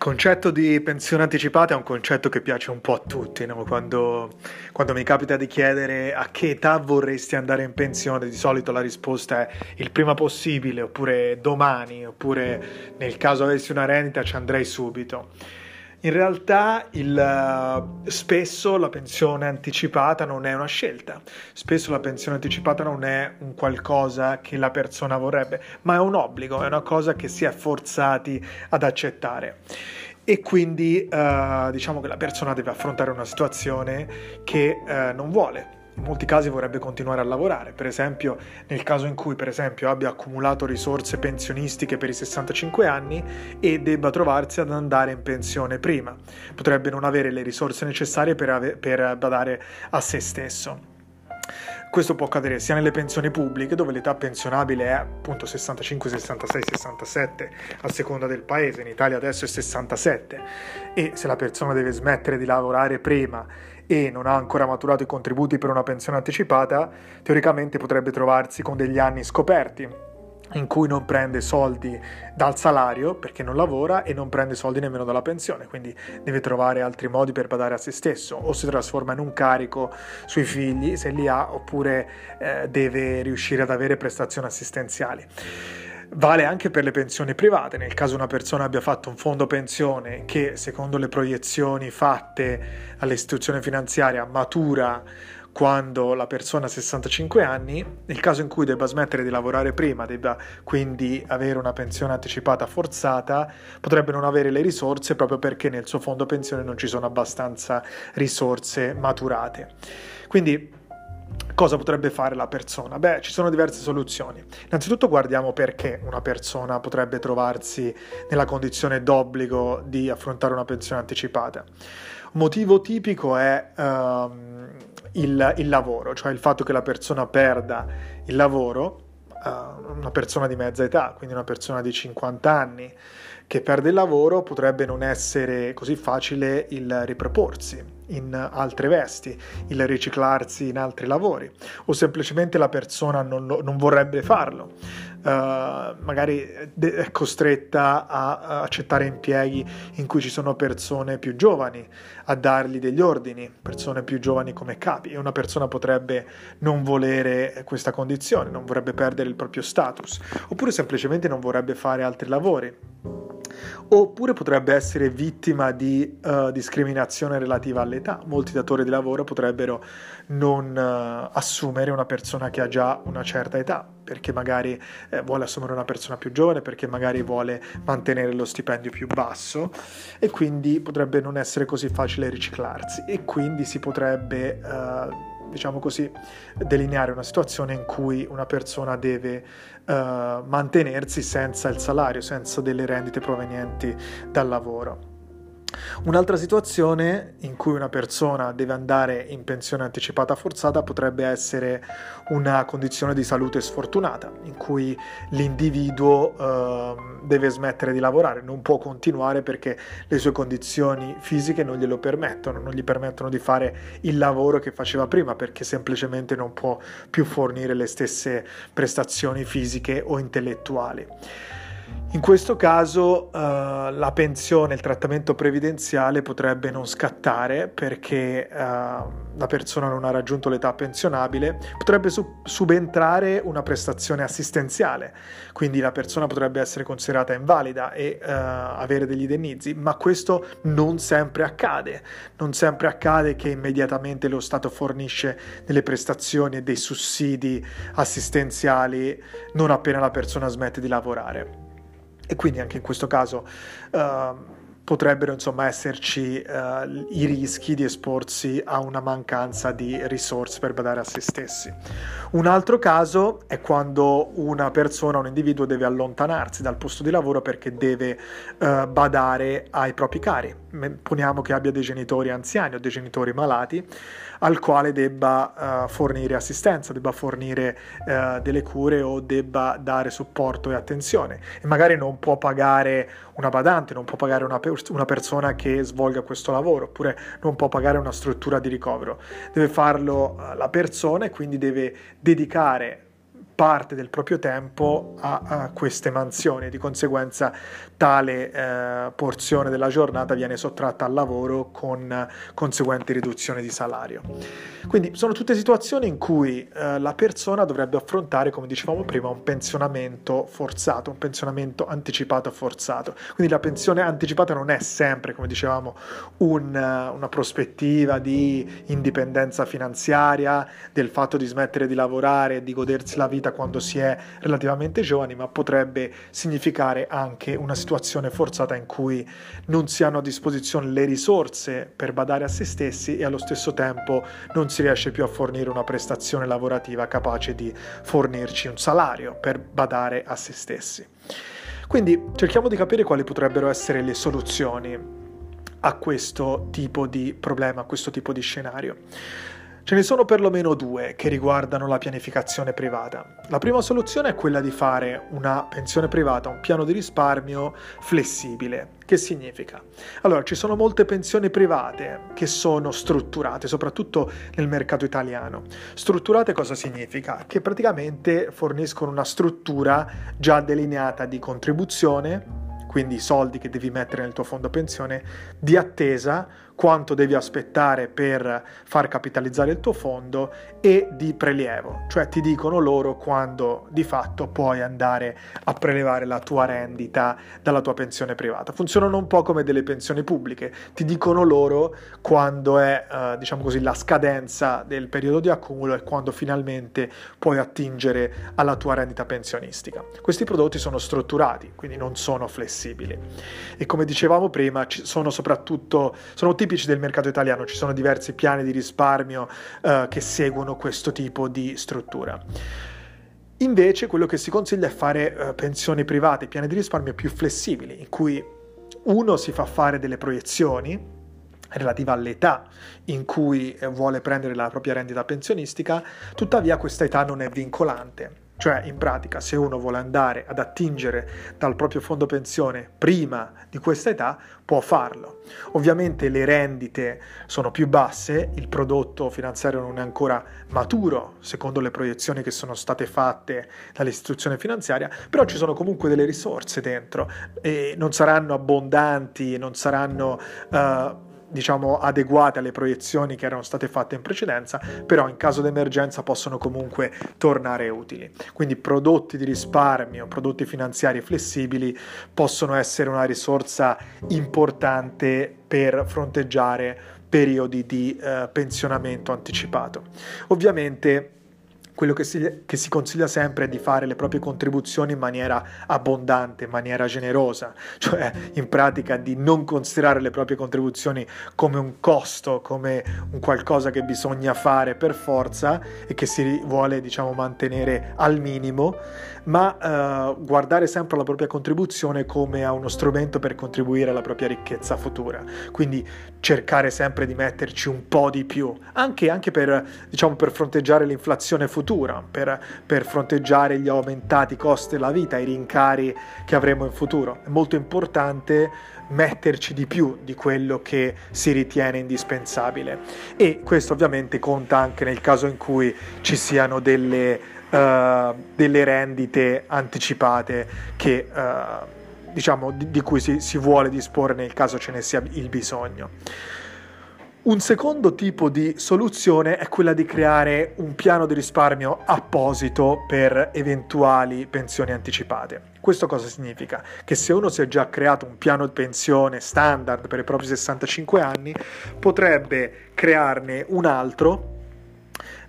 Concetto di pensione anticipata è un concetto che piace un po' a tutti, no? quando, quando, mi capita di chiedere a che età vorresti andare in pensione, di solito la risposta è il prima possibile, oppure domani, oppure nel caso avessi una rendita ci andrei subito. In realtà il, eh, spesso la pensione anticipata non è una scelta, spesso la pensione anticipata non è un qualcosa che la persona vorrebbe, ma è un obbligo, è una cosa che si è forzati ad accettare. E quindi eh, diciamo che la persona deve affrontare una situazione che eh, non vuole, in molti casi vorrebbe continuare a lavorare, per esempio nel caso in cui per esempio abbia accumulato risorse pensionistiche per i 65 anni e debba trovarsi ad andare in pensione prima, potrebbe non avere le risorse necessarie per, ave- per badare a se stesso. Questo può accadere sia nelle pensioni pubbliche, dove l'età pensionabile è appunto 65, 66, 67 a seconda del paese, in Italia adesso è 67, e se la persona deve smettere di lavorare prima e non ha ancora maturato i contributi per una pensione anticipata, teoricamente potrebbe trovarsi con degli anni scoperti in cui non prende soldi dal salario perché non lavora e non prende soldi nemmeno dalla pensione, quindi deve trovare altri modi per badare a se stesso o si trasforma in un carico sui figli se li ha oppure eh, deve riuscire ad avere prestazioni assistenziali. Vale anche per le pensioni private, nel caso una persona abbia fatto un fondo pensione che secondo le proiezioni fatte all'istituzione finanziaria matura quando la persona ha 65 anni, nel caso in cui debba smettere di lavorare prima, debba quindi avere una pensione anticipata forzata, potrebbe non avere le risorse proprio perché nel suo fondo pensione non ci sono abbastanza risorse maturate. Quindi Cosa potrebbe fare la persona? Beh, ci sono diverse soluzioni. Innanzitutto guardiamo perché una persona potrebbe trovarsi nella condizione d'obbligo di affrontare una pensione anticipata. Un motivo tipico è um, il, il, lavoro, cioè il fatto che la persona perda il lavoro, uh, una persona di mezza età, quindi una persona di 50 anni che perde il lavoro, potrebbe non essere così facile il riproporsi in altre vesti, il riciclarsi in altri lavori o semplicemente la persona non, non vorrebbe farlo, uh, magari è costretta a accettare impieghi in cui ci sono persone più giovani a dargli degli ordini, persone più giovani come capi e una persona potrebbe non volere questa condizione, non vorrebbe perdere il proprio status oppure semplicemente non vorrebbe fare altri lavori oppure potrebbe essere vittima di uh, discriminazione relativa all'età. Molti datori di lavoro potrebbero non uh, assumere una persona che ha già una certa età, perché magari eh, vuole assumere una persona più giovane, perché magari vuole mantenere lo stipendio più basso e quindi potrebbe non essere così facile riciclarsi e quindi si potrebbe... Uh, diciamo così, delineare una situazione in cui una persona deve uh, mantenersi senza il salario, senza delle rendite provenienti dal lavoro. Un'altra situazione in cui una persona deve andare in pensione anticipata forzata potrebbe essere una condizione di salute sfortunata, in cui l'individuo eh, deve smettere di lavorare, non può continuare perché le sue condizioni fisiche non glielo permettono, non gli permettono di fare il lavoro che faceva prima perché semplicemente non può più fornire le stesse prestazioni fisiche o intellettuali. In questo caso uh, la pensione, il trattamento previdenziale potrebbe non scattare perché uh, la persona non ha raggiunto l'età pensionabile, potrebbe su- subentrare una prestazione assistenziale, quindi la persona potrebbe essere considerata invalida e uh, avere degli indennizi, ma questo non sempre accade, non sempre accade che immediatamente lo Stato fornisce delle prestazioni e dei sussidi assistenziali non appena la persona smette di lavorare e quindi anche in questo caso uh, potrebbero insomma esserci uh, i rischi di esporsi a una mancanza di risorse per badare a se stessi. Un altro caso è quando una persona, un individuo deve allontanarsi dal posto di lavoro perché deve uh, badare ai propri cari. Poniamo che abbia dei genitori anziani o dei genitori malati al quale debba uh, fornire assistenza, debba fornire delle cure o debba dare supporto e attenzione e magari non può pagare una badante, non può pagare una, per- una persona che svolga questo lavoro oppure non può pagare una struttura di ricovero, deve farlo uh, la persona e quindi deve dedicare parte del proprio tempo a, a queste mansioni, di conseguenza tale eh, porzione della giornata viene sottratta al lavoro con conseguente riduzione di salario. Quindi sono tutte situazioni in cui eh, la persona dovrebbe affrontare, come dicevamo prima, un pensionamento forzato, un pensionamento anticipato forzato. Quindi la pensione anticipata non è sempre, come dicevamo, un, una prospettiva di indipendenza finanziaria, del fatto di smettere di lavorare di godersi la vita quando si è relativamente giovani, ma potrebbe significare anche una situazione forzata in cui non si hanno a disposizione le risorse per badare a se stessi e allo stesso tempo non si riesce più a fornire una prestazione lavorativa capace di fornirci un salario per badare a se stessi. Quindi cerchiamo di capire quali potrebbero essere le soluzioni a questo tipo di problema, a questo tipo di scenario. Ce ne sono perlomeno due che riguardano la pianificazione privata. La prima soluzione è quella di fare una pensione privata, un piano di risparmio flessibile. Che significa? Allora, ci sono molte pensioni private che sono strutturate, soprattutto nel mercato italiano. Strutturate cosa significa? Che praticamente forniscono una struttura già delineata di contribuzione, quindi i soldi che devi mettere nel tuo fondo pensione, di attesa, quanto devi aspettare per far capitalizzare il tuo fondo e di prelievo, cioè ti dicono loro quando di fatto puoi andare a prelevare la tua rendita dalla tua pensione privata. Funzionano un po' come delle pensioni pubbliche, ti dicono loro quando è eh, diciamo così la scadenza del periodo di accumulo e quando finalmente puoi attingere alla tua rendita pensionistica. Questi prodotti sono strutturati, quindi non sono flessibili e come dicevamo prima sono soprattutto sono tipi tipici del mercato italiano, ci sono diversi piani di risparmio eh, che seguono questo tipo di struttura. Invece quello che si consiglia è fare eh, pensioni private, piani di risparmio più flessibili, in cui uno si fa fare delle proiezioni relativa all'età in cui eh, vuole prendere la propria rendita pensionistica, tuttavia questa età non è vincolante. Cioè, in pratica, se uno vuole andare ad attingere dal proprio fondo pensione prima di questa età, può farlo. Ovviamente le rendite sono più basse, il prodotto finanziario non è ancora maturo, secondo le proiezioni che sono state fatte dall'istituzione finanziaria, però ci sono comunque delle risorse dentro e non saranno abbondanti, non saranno... Uh, diciamo adeguate alle proiezioni che erano state fatte in precedenza, però in caso di emergenza possono comunque tornare utili. Quindi prodotti di risparmio, prodotti finanziari flessibili possono essere una risorsa importante per fronteggiare periodi di eh, pensionamento anticipato. Ovviamente quello che si, che si, consiglia sempre è di fare le proprie contribuzioni in maniera abbondante, in maniera generosa, cioè in pratica di non considerare le proprie contribuzioni come un costo, come un qualcosa che bisogna fare per forza e che si vuole diciamo mantenere al minimo, ma eh, guardare sempre la propria contribuzione come a uno strumento per contribuire alla propria ricchezza futura. Quindi cercare sempre di metterci un po' di più, anche, anche per, diciamo, per fronteggiare l'inflazione futura futura, per, per fronteggiare gli aumentati costi della vita, i rincari che avremo in futuro. È molto importante metterci di più di quello che si ritiene indispensabile e questo ovviamente conta anche nel caso in cui ci siano delle, uh, delle rendite anticipate che, uh, diciamo, di, di, cui si, si vuole disporre nel caso ce ne sia il bisogno. Un secondo tipo di soluzione è quella di creare un piano di risparmio apposito per eventuali pensioni anticipate. Questo cosa significa? Che se uno si è già creato un piano di pensione standard per i propri 65 anni, potrebbe crearne un altro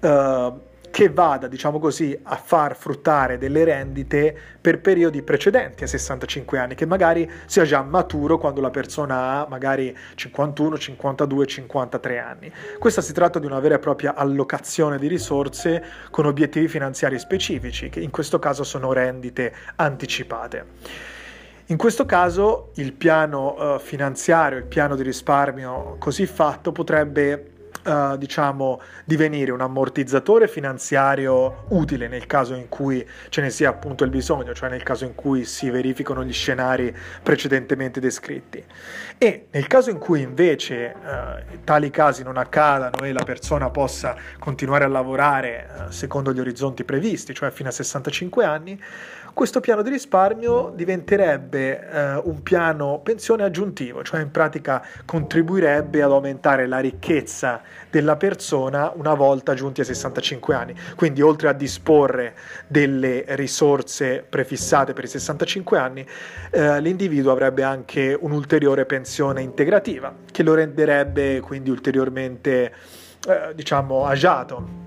uh, che vada, diciamo così, a far fruttare delle rendite per periodi precedenti ai 65 anni, che magari sia già maturo quando la persona ha magari 51, 52, 53 anni. Questa si tratta di una vera e propria allocazione di risorse con obiettivi finanziari specifici, che in questo caso sono rendite anticipate. In questo caso il piano uh, finanziario, il piano di risparmio così fatto potrebbe uh, diciamo, divenire un ammortizzatore finanziario utile nel caso in cui ce ne sia appunto il bisogno, cioè nel caso in cui si verificano gli scenari precedentemente descritti. E nel caso in cui invece uh, tali casi non accadano e la persona possa continuare a lavorare uh, secondo gli orizzonti previsti, cioè fino a 65 anni, questo piano di risparmio diventerebbe eh, un piano pensione aggiuntivo, cioè in pratica contribuirebbe ad aumentare la ricchezza della persona una volta giunti ai 65 anni. Quindi oltre a disporre delle risorse prefissate per i 65 anni, eh, l'individuo avrebbe anche un'ulteriore pensione integrativa che lo renderebbe quindi ulteriormente eh, diciamo agiato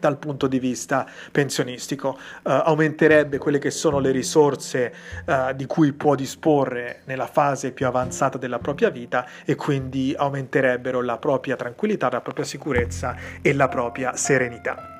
dal punto di vista pensionistico, uh, aumenterebbe quelle che sono le risorse uh, di cui può disporre nella fase più avanzata della propria vita e quindi aumenterebbero la propria tranquillità, la propria sicurezza e la propria serenità.